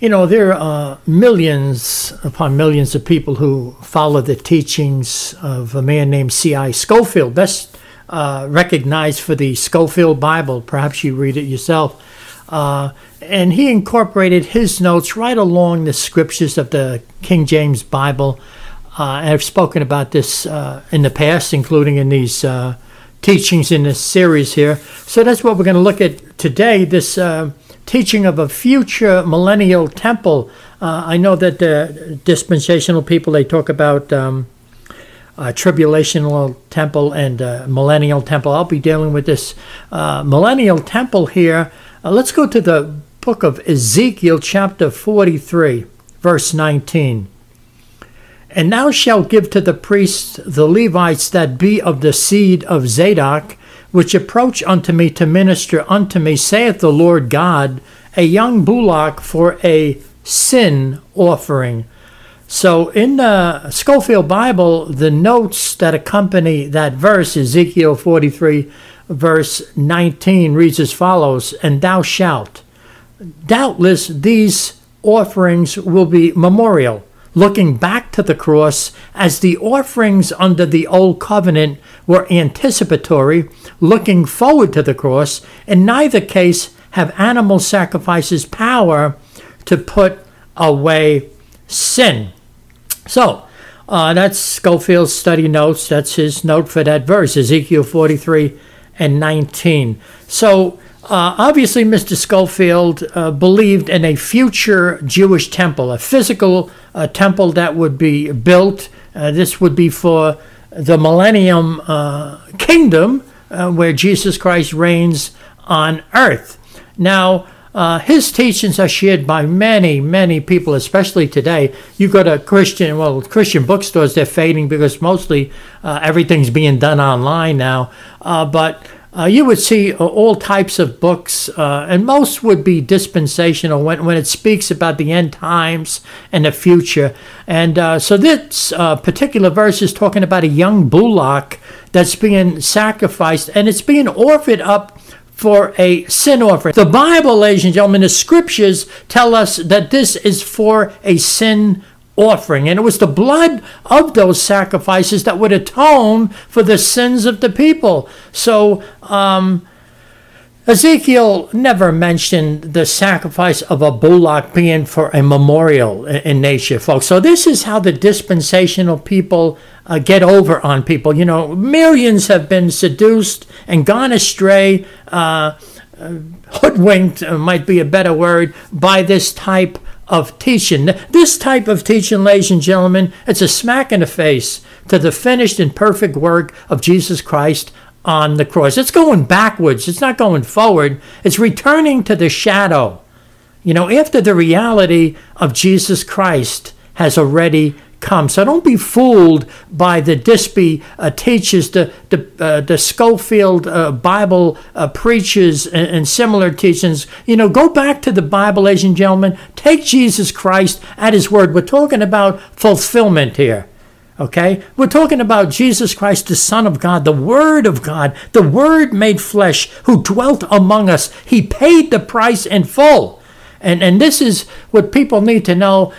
You know, there are millions upon millions of people who follow the teachings of a man named C.I. Scofield, best uh, recognized for the Scofield Bible. Perhaps you read it yourself. Uh, and he incorporated his notes right along the scriptures of the King James Bible. Uh, I've spoken about this uh, in the past, including in these uh, teachings in this series here. So that's what we're going to look at today this uh, teaching of a future millennial temple. Uh, I know that the dispensational people they talk about um, tribulational temple and millennial temple. I'll be dealing with this millennial temple here. let's go to the book of Ezekiel, chapter 43, verse 19. And thou shalt give to the priests the Levites that be of the seed of Zadok, which approach unto me to minister unto me, saith the Lord God, a young bullock for a sin offering. So in the Scofield Bible, the notes that accompany that verse, Ezekiel 43, verse 19, reads as follows And thou shalt. Doubtless these offerings will be memorial looking back to the cross as the offerings under the Old Covenant were anticipatory, looking forward to the cross. In neither case have animal sacrifices power to put away sin. So, uh, that's Scofield's study notes. That's his note for that verse, Ezekiel 43 and 19. So, uh, obviously, Mr. Scofield uh, believed in a future Jewish temple, a physical uh, temple that would be built. Uh, this would be for the millennium uh, kingdom uh, where Jesus Christ reigns on earth. Now, his teachings are shared by many, many people, especially today. You go to Christian, well, Christian bookstores, they're fading because mostly everything's being done online now. but uh, you would see uh, all types of books, uh, and most would be dispensational when, when it speaks about the end times and the future. And uh, so this uh, particular verse is talking about a young bullock that's being sacrificed, and it's being offered up for a sin offering. The Bible, ladies and gentlemen, the scriptures tell us that this is for a sin offering. And it was the blood of those sacrifices that would atone for the sins of the people. So, um, Ezekiel never mentioned the sacrifice of a bullock being for a memorial in nature, folks. So, this is how the dispensational people uh, get over on people. You know, millions have been seduced and gone astray, uh, uh hoodwinked, uh, might be a better word, by this type of teaching. This type of teaching, ladies and gentlemen, it's a smack in the face to the finished and perfect work of Jesus Christ on the cross. It's going backwards, it's not going forward, it's returning to the shadow. You know, after the reality of Jesus Christ has already come. So don't be fooled by the Dispy uh, teachers, the the, uh, the Scofield uh, Bible uh, preachers, and, and, similar teachings. You know, go back to the Bible, ladies and gentlemen. Take Jesus Christ at His word. We're talking about fulfillment here. Okay? We're talking about Jesus Christ, the Son of God, the Word of God, the Word made flesh, who dwelt among us. He paid the price in full. And, and this is what people need to know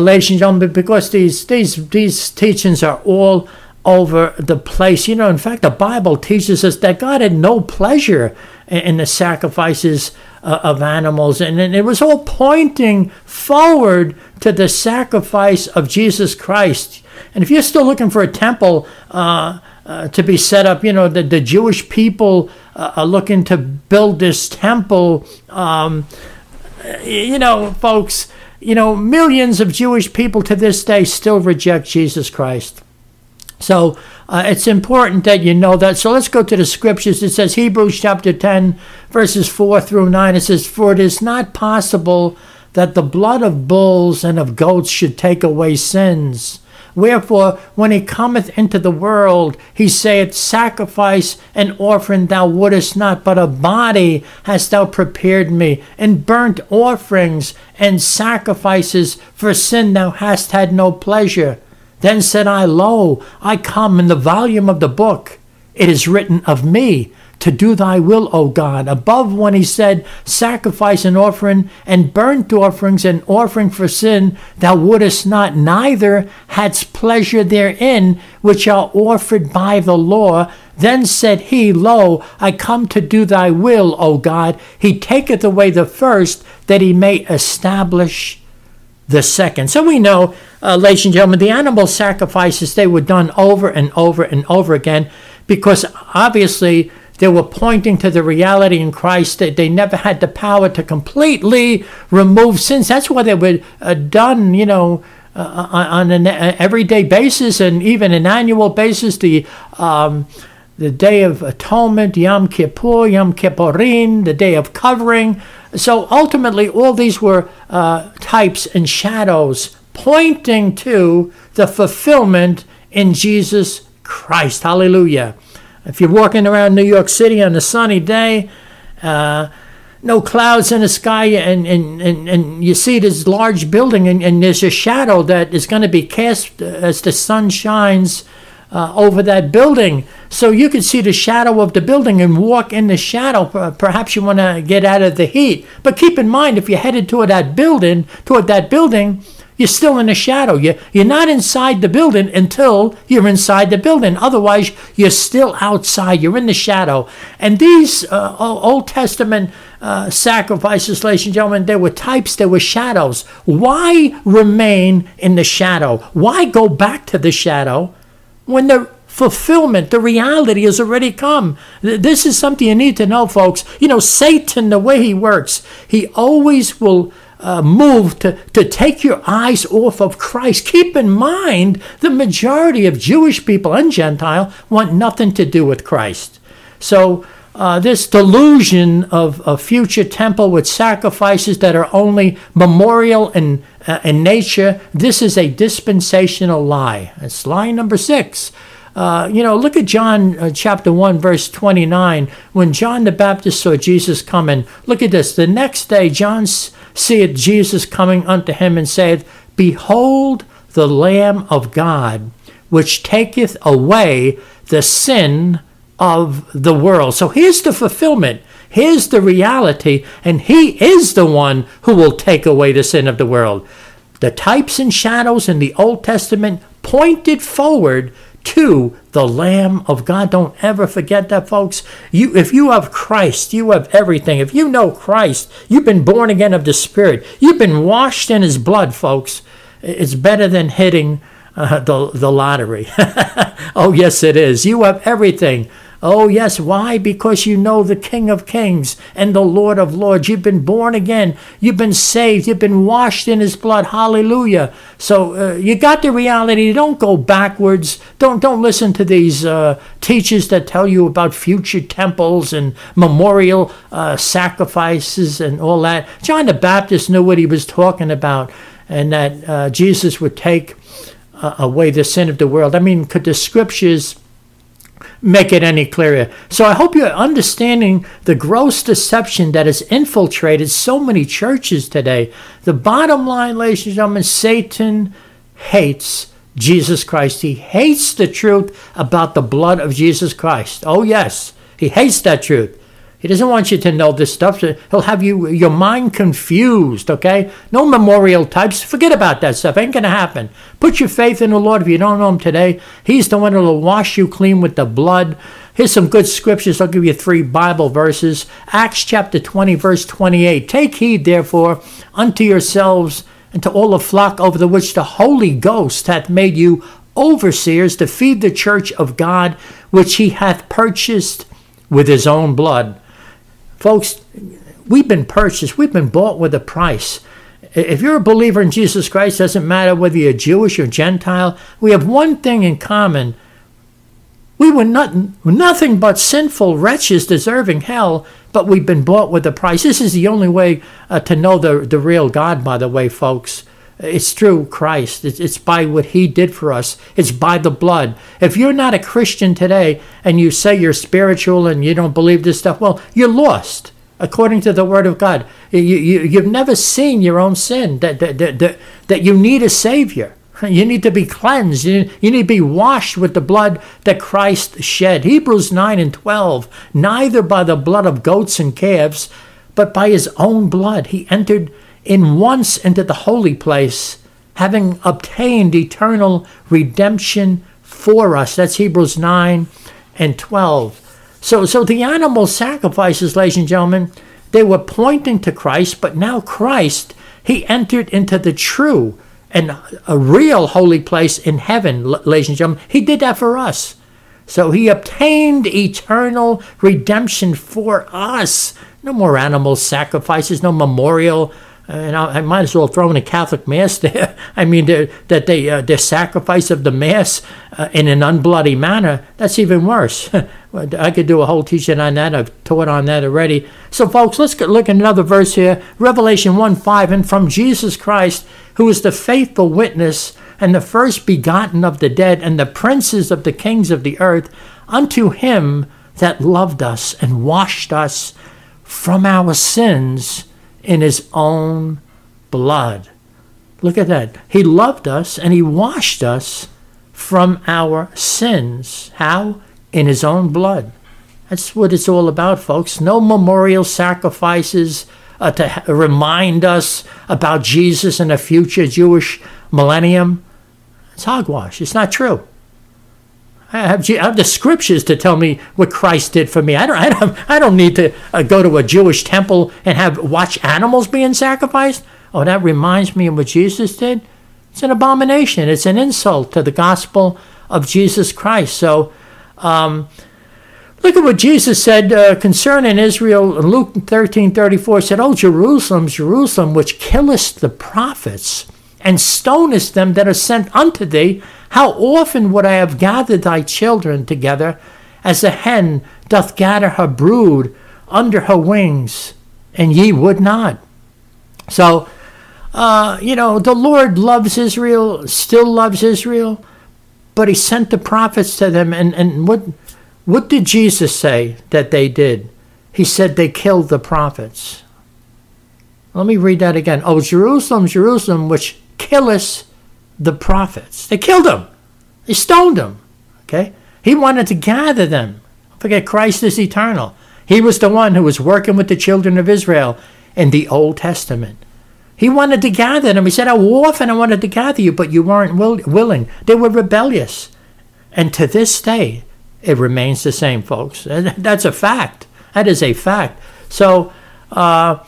ladies and gentlemen, because these these these teachings are all over the place. You know, in fact, the Bible teaches us that God had no pleasure in, in the sacrifices uh, of animals, and, and, it was all pointing forward to the sacrifice of Jesus Christ. And if you're still looking for a temple uh, uh, to be set up, you know, the, the Jewish people uh, are looking to build this temple. Um, you know, folks you know, millions of Jewish people to this day still reject Jesus Christ. So uh, it's important that you know that. So let's go to the scriptures. It says, Hebrews chapter 10, verses 4 through 9. It says, For it is not possible that the blood of bulls and of goats should take away sins. Wherefore, when he cometh into the world, he saith, Sacrifice and offering thou wouldest not, but a body hast thou prepared me, and burnt offerings and sacrifices for sin thou hast had no pleasure. Then said I, Lo, I come in the volume of the book. It is written of me to do thy will, O God. Above when he said, Sacrifice and offering and burnt offerings and offering for sin, thou wouldest not, neither hadst pleasure therein, which are offered by the law. Then said he, Lo, I come to do thy will, O God. He taketh away the first, that he may establish the second. So we know, uh, ladies and gentlemen, the animal sacrifices, they were done over and over and over again because obviously they were pointing to the reality in Christ that they never had the power to completely remove sins. That's why they were uh, done, you know, uh, on an everyday basis and even an annual basis. The um, the Day of Atonement, Yom Kippur, Yom Kippurim, the Day of Covering. So ultimately, all these were uh, types and shadows pointing to the fulfillment in Jesus Christ. Hallelujah. If you're walking around New York City on a sunny day, uh, no clouds in the sky, and, and, and, and you see this large building, and, and there's a shadow that is going to be cast as the sun shines uh, over that building. So you can see the shadow of the building and walk in the shadow. Perhaps you want to get out of the heat. But keep in mind, if you're headed toward that building, toward that building, you're still in the shadow. You're, you're not inside the building until you're inside the building. Otherwise, you're still outside. You're in the shadow. And these uh, Old Testament uh, sacrifices, ladies and gentlemen, there were types, there were shadows. Why remain in the shadow? Why go back to the shadow when the fulfillment, the reality has already come. This is something you need to know, folks. You know, Satan, the way he works, he always will uh, move to, to take your eyes off of Christ. Keep in mind, the majority of Jewish people and Gentile want nothing to do with Christ. So, uh, this delusion of a future temple with sacrifices that are only memorial in, uh, in nature, this is a dispensational lie. It's lie number six. Uh, you know, look at John uh, chapter 1, verse 29. When John the Baptist saw Jesus coming, look at this. The next day, John seeth Jesus coming unto him and saith, Behold the Lamb of God, which taketh away the sin of the world. So here's the fulfillment. Here's the reality, and He is the one who will take away the sin of the world. The types and shadows in the Old Testament pointed forward to the Lamb of God. Don't ever forget that, folks. You, if you have Christ, you have everything. If you know Christ, you've been born again of the Spirit. You've been washed in His blood, folks. It's better than hitting uh, the the lottery. oh yes, it is. You have everything. Oh, yes. Why? Because you know the King of Kings and the Lord of Lords. You've been born again. You've been saved. You've been washed in His blood. Hallelujah. So uh, you got the reality. Don't go backwards. Don't don't listen to these uh, teachers that tell you about future temples and memorial uh, sacrifices and all that. John the Baptist knew what he was talking about, and that uh, Jesus would take uh, away the sin of the world. I mean, could the scriptures make it any clearer. So I hope you're understanding the gross deception that has infiltrated so many churches today. The bottom line, ladies and gentlemen, Satan hates Jesus Christ. He hates the truth about the blood of Jesus Christ. Oh, yes, he hates that truth. He doesn't want you to know this stuff. He'll have you your mind confused, okay? No memorial types. Forget about that stuff. Ain't gonna happen. Put your faith in the Lord. If you don't know him today, he's the one who'll wash you clean with the blood. Here's some good scriptures. I'll give you three Bible verses. Acts chapter 20, verse 28. Take heed, therefore, unto yourselves and to all the flock over the which the Holy Ghost hath made you overseers to feed the church of God, which he hath purchased with his own blood. Folks, we've been purchased, we've been bought with a price. If you're a believer in Jesus Christ, doesn't matter whether you're Jewish or Gentile, we have one thing in common. We were not, nothing but sinful wretches deserving hell, but we've been bought with a price. This is the only way uh, to know the, the real God, by the way, folks. It's through Christ. It's, it's by what He did for us. It's by the blood. If you're not a Christian today and you say you're spiritual and you don't believe this stuff, well, you're lost according to the Word of God. You, you, you've never seen your own sin, that, that, that, that, you need a Savior. You need to be cleansed. You, you need to be washed with the blood that Christ shed. Hebrews 9 and 12. Neither by the blood of goats and calves, but by his own blood. He entered in once into the holy place, having obtained eternal redemption for us. That's Hebrews 9 and 12. So, so the animal sacrifices, ladies and gentlemen, they were pointing to Christ, but now Christ, he entered into the true and a real holy place in heaven, ladies and gentlemen. He did that for us. So he obtained eternal redemption for us. No more animal sacrifices, no memorial and I, I, might as well throw in a Catholic Mass there. I mean, that they uh, their sacrifice of the Mass uh, in an unbloody manner. That's even worse. I could do a whole teaching on that. I've taught on that already. So, folks, let's look at another verse here. Revelation 1 5. And from Jesus Christ, who is the faithful witness and the first begotten of the dead and the princes of the kings of the earth, unto him that loved us and washed us from our sins in his own blood. Look at that. He loved us and he washed us from our sins. How? In his own blood. That's what it's all about, folks. No memorial sacrifices uh, to remind us about Jesus in a future Jewish millennium. It's hogwash. It's not true. I have, I have, the scriptures to tell me what Christ did for me. I don't, I don't, I don't need to uh, go to a Jewish temple and have watch animals being sacrificed. Oh, that reminds me of what Jesus did. It's an abomination. It's an insult to the gospel of Jesus Christ. So, um, look at what Jesus said uh, concerning Israel. Luke thirteen thirty four said, "Oh Jerusalem, Jerusalem, which killest the prophets and stonest them that are sent unto thee." How often would I have gathered thy children together, as a hen doth gather her brood under her wings, and ye would not? So, uh, you know, the Lord loves Israel, still loves Israel, but he sent the prophets to them. And, and what, what did Jesus say that they did? He said they killed the prophets. Let me read that again. Oh, Jerusalem, Jerusalem, which killest the prophets. They killed them. They stoned them. Okay? He wanted to gather them. Don't forget, Christ is eternal. He was the one who was working with the children of Israel in the Old Testament. He wanted to gather them. He said, How often I wanted to gather you, but you weren't will- willing. They were rebellious. And to this day, it remains the same, folks. That's a fact. That is a fact. So, uh,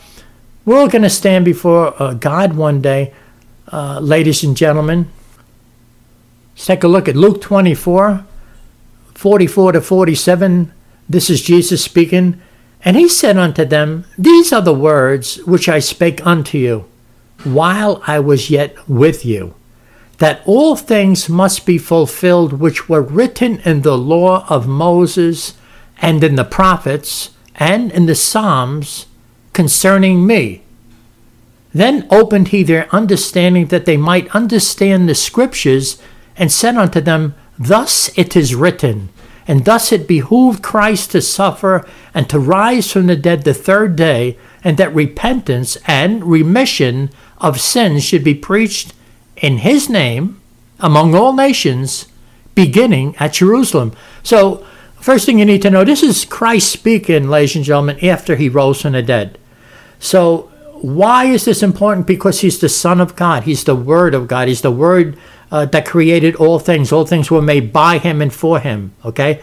we're going to stand before uh, God one day uh, ladies and gentlemen. Let's take a look at Luke 24, 44 to 47. This is Jesus speaking. And he said unto them, These are the words which I spake unto you, while I was yet with you, that all things must be fulfilled which were written in the law of Moses, and in the prophets, and in the Psalms concerning me. Then opened he their understanding that they might understand the scriptures, and said unto them, Thus it is written, and thus it behooved Christ to suffer and to rise from the dead the third day, and that repentance and remission of sins should be preached in his name among all nations, beginning at Jerusalem. So, first thing you need to know this is Christ speaking, ladies and gentlemen, after he rose from the dead. So, why is this important? Because he's the Son of God. He's the Word of God. He's the Word uh, that created all things. All things were made by him and for him. Okay?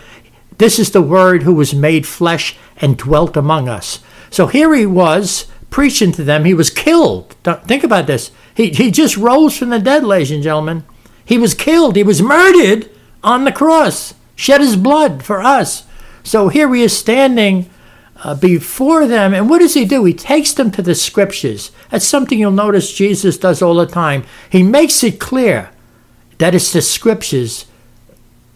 This is the Word who was made flesh and dwelt among us. So here he was preaching to them. He was killed. Think about this. He, he just rose from the dead, ladies and gentlemen. He was killed. He was murdered on the cross, shed his blood for us. So here he is standing uh, before them. And what does he do? He takes them to the scriptures. That's something you'll notice Jesus does all the time. He makes it clear that it's the scriptures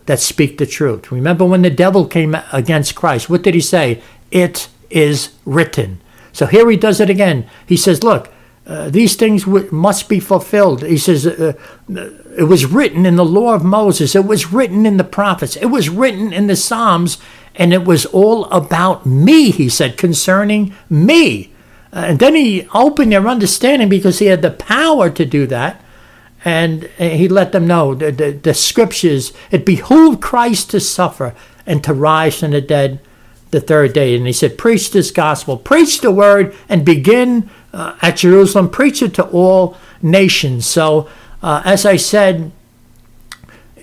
that speak the truth. Remember when the devil came against Christ, what did he say? It is written. So here he does it again. He says, Look, uh, these things w- must be fulfilled. He says, uh, uh, It was written in the law of Moses, it was written in the prophets, it was written in the Psalms, and it was all about me, he said, concerning me. Uh, and then he opened their understanding because he had the power to do that. And he let them know the, the, the scriptures, it behooved Christ to suffer and to rise from the dead the third day. And he said, Preach this gospel, preach the word, and begin uh, at Jerusalem, preach it to all nations. So, uh, as I said,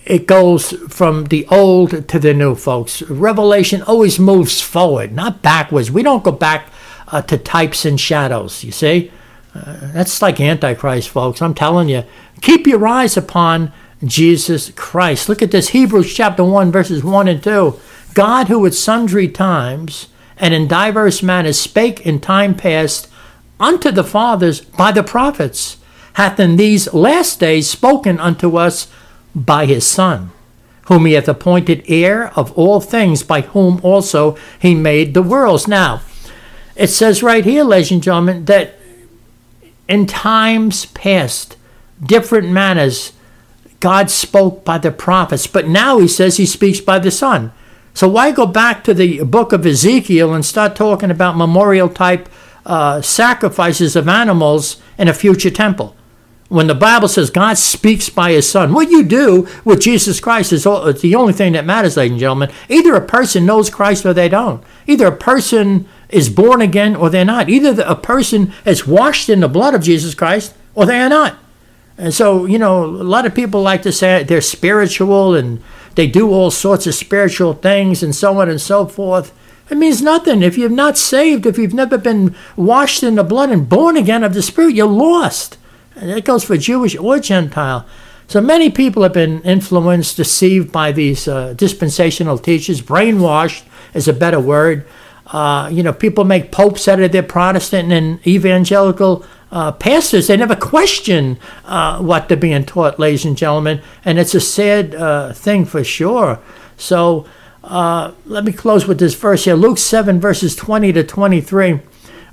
it goes from the old to the new, folks. Revelation always moves forward, not backwards. We don't go back uh, to types and shadows, you see? Uh, that's like Antichrist, folks. I'm telling you. Keep your eyes upon Jesus Christ. Look at this Hebrews chapter 1, verses 1 and 2. God, who at sundry times and in diverse manners spake in time past unto the fathers by the prophets, hath in these last days spoken unto us by his Son, whom he hath appointed heir of all things, by whom also he made the worlds. Now, it says right here, ladies and gentlemen, that in times past, different manners, God spoke by the prophets, but now he says he speaks by the Son. So why go back to the book of Ezekiel and start talking about memorial type uh, sacrifices of animals in a future temple? When the Bible says God speaks by his Son, what you do with Jesus Christ is all, it's the only thing that matters, ladies and gentlemen. Either a person knows Christ or they don't. Either a person is born again or they're not. Either a person is washed in the blood of Jesus Christ or they are not. And so, you know, a lot of people like to say they're spiritual and they do all sorts of spiritual things and so on and so forth. It means nothing. If you're not saved, if you've never been washed in the blood and born again of the Spirit, you're lost. And that goes for Jewish or Gentile. So many people have been influenced, deceived by these uh, dispensational teachers. Brainwashed is a better word. Uh, you know, people make popes out of their Protestant and evangelical uh, pastors. They never question uh, what they're being taught, ladies and gentlemen. And it's a sad uh, thing for sure. So uh, let me close with this verse here Luke 7, verses 20 to 23.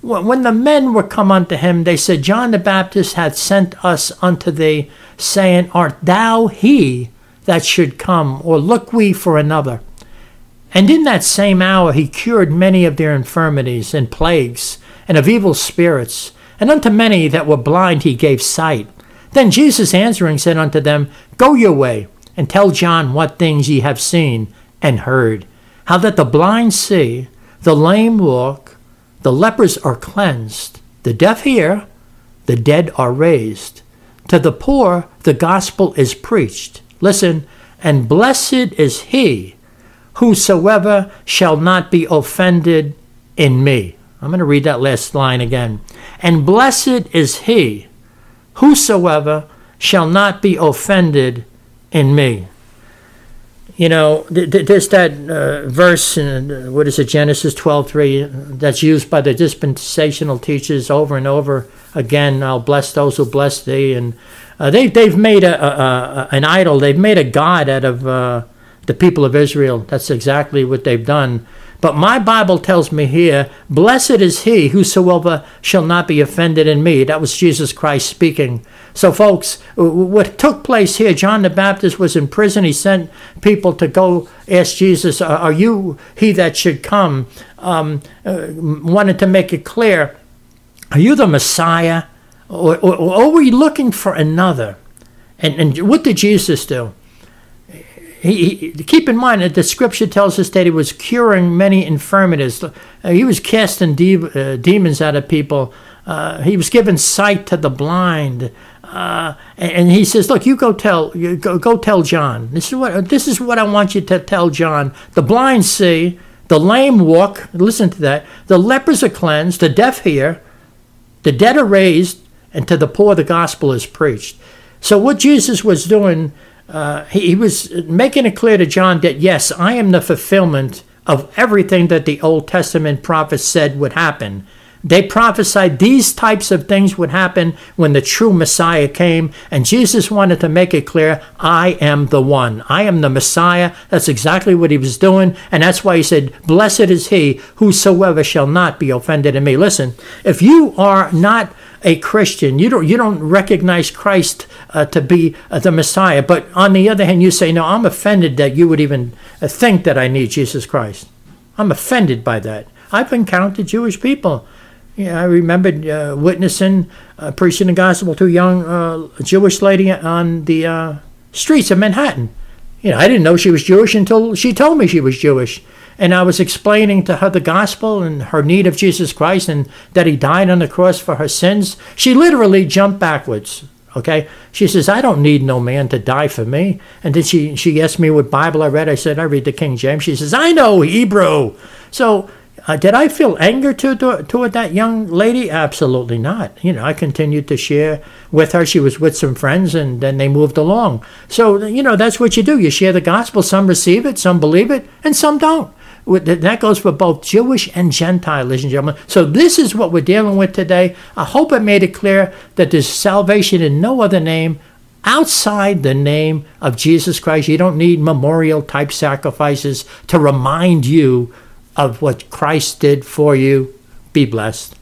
When the men were come unto him, they said, John the Baptist hath sent us unto thee, saying, Art thou he that should come, or look we for another? And in that same hour he cured many of their infirmities and plagues, and of evil spirits, and unto many that were blind he gave sight. Then Jesus answering said unto them, Go your way, and tell John what things ye have seen and heard, how that the blind see, the lame walk, the lepers are cleansed, the deaf hear, the dead are raised. To the poor the gospel is preached. Listen, and blessed is he whosoever shall not be offended in me. I'm going to read that last line again. And blessed is he whosoever shall not be offended in me you know, there's that uh, verse in uh, what is it, Genesis 12:3, that's used by the dispensational teachers over and over again. I'll bless those who bless thee, and uh, they they've made a, a, a, an idol. They've made a god out of uh, the people of Israel. That's exactly what they've done. But my Bible tells me here, blessed is he whosoever shall not be offended in me. That was Jesus Christ speaking. So, folks, what took place here, John the Baptist was in prison. He sent people to go ask Jesus, Are you he that should come? Um, uh, wanted to make it clear, Are you the Messiah? Or, or, or, are we looking for another? And, and what did Jesus do? He, he, keep in mind that the scripture tells us that he was curing many infirmities. Uh, he was casting de- uh, demons out of people. Uh, he was giving sight to the blind. Uh, and, and, he says, "Look, you go tell you go, go tell John. This is what this is what I want you to tell John. The blind see, the lame walk. Listen to that. The lepers are cleansed, the deaf hear, the dead are raised, and to the poor the gospel is preached." So what Jesus was doing uh, he, he was making it clear to John that, yes, I am the fulfillment of everything that the Old Testament prophets said would happen. They prophesied these types of things would happen when the true Messiah came, and Jesus wanted to make it clear I am the one. I am the Messiah. That's exactly what he was doing, and that's why he said, Blessed is he whosoever shall not be offended in me. Listen, if you are not a Christian. You don't you don't recognize Christ uh, to be uh, the Messiah. But on the other hand, you say, "No, I'm offended that you would even uh, think that I need Jesus Christ." I'm offended by that. I've encountered Jewish people. Yeah, I remember uh, witnessing uh, preaching the gospel to a young uh, Jewish lady on the streets of Manhattan. You know, I didn't know she was Jewish until she told me she was Jewish. And I was explaining to her the gospel and her need of Jesus Christ and that he died on the cross for her sins. She literally jumped backwards. Okay. She says, I don't need no man to die for me. And then she, she asked me what Bible I read. I said, I read the King James. She says, I know Hebrew. So uh, did I feel anger to, to, toward that young lady? Absolutely not. You know, I continued to share with her. She was with some friends, and then they moved along. So, you know, that's what you do. You share the gospel. Some receive it, some believe it, and some don't. That goes for both Jewish and Gentile, ladies and gentlemen. So this is what we're dealing with today. I hope I made it clear that there's salvation in no other name outside the name of Jesus Christ. You don't need memorial type sacrifices to remind you of what Christ did for you. Be blessed.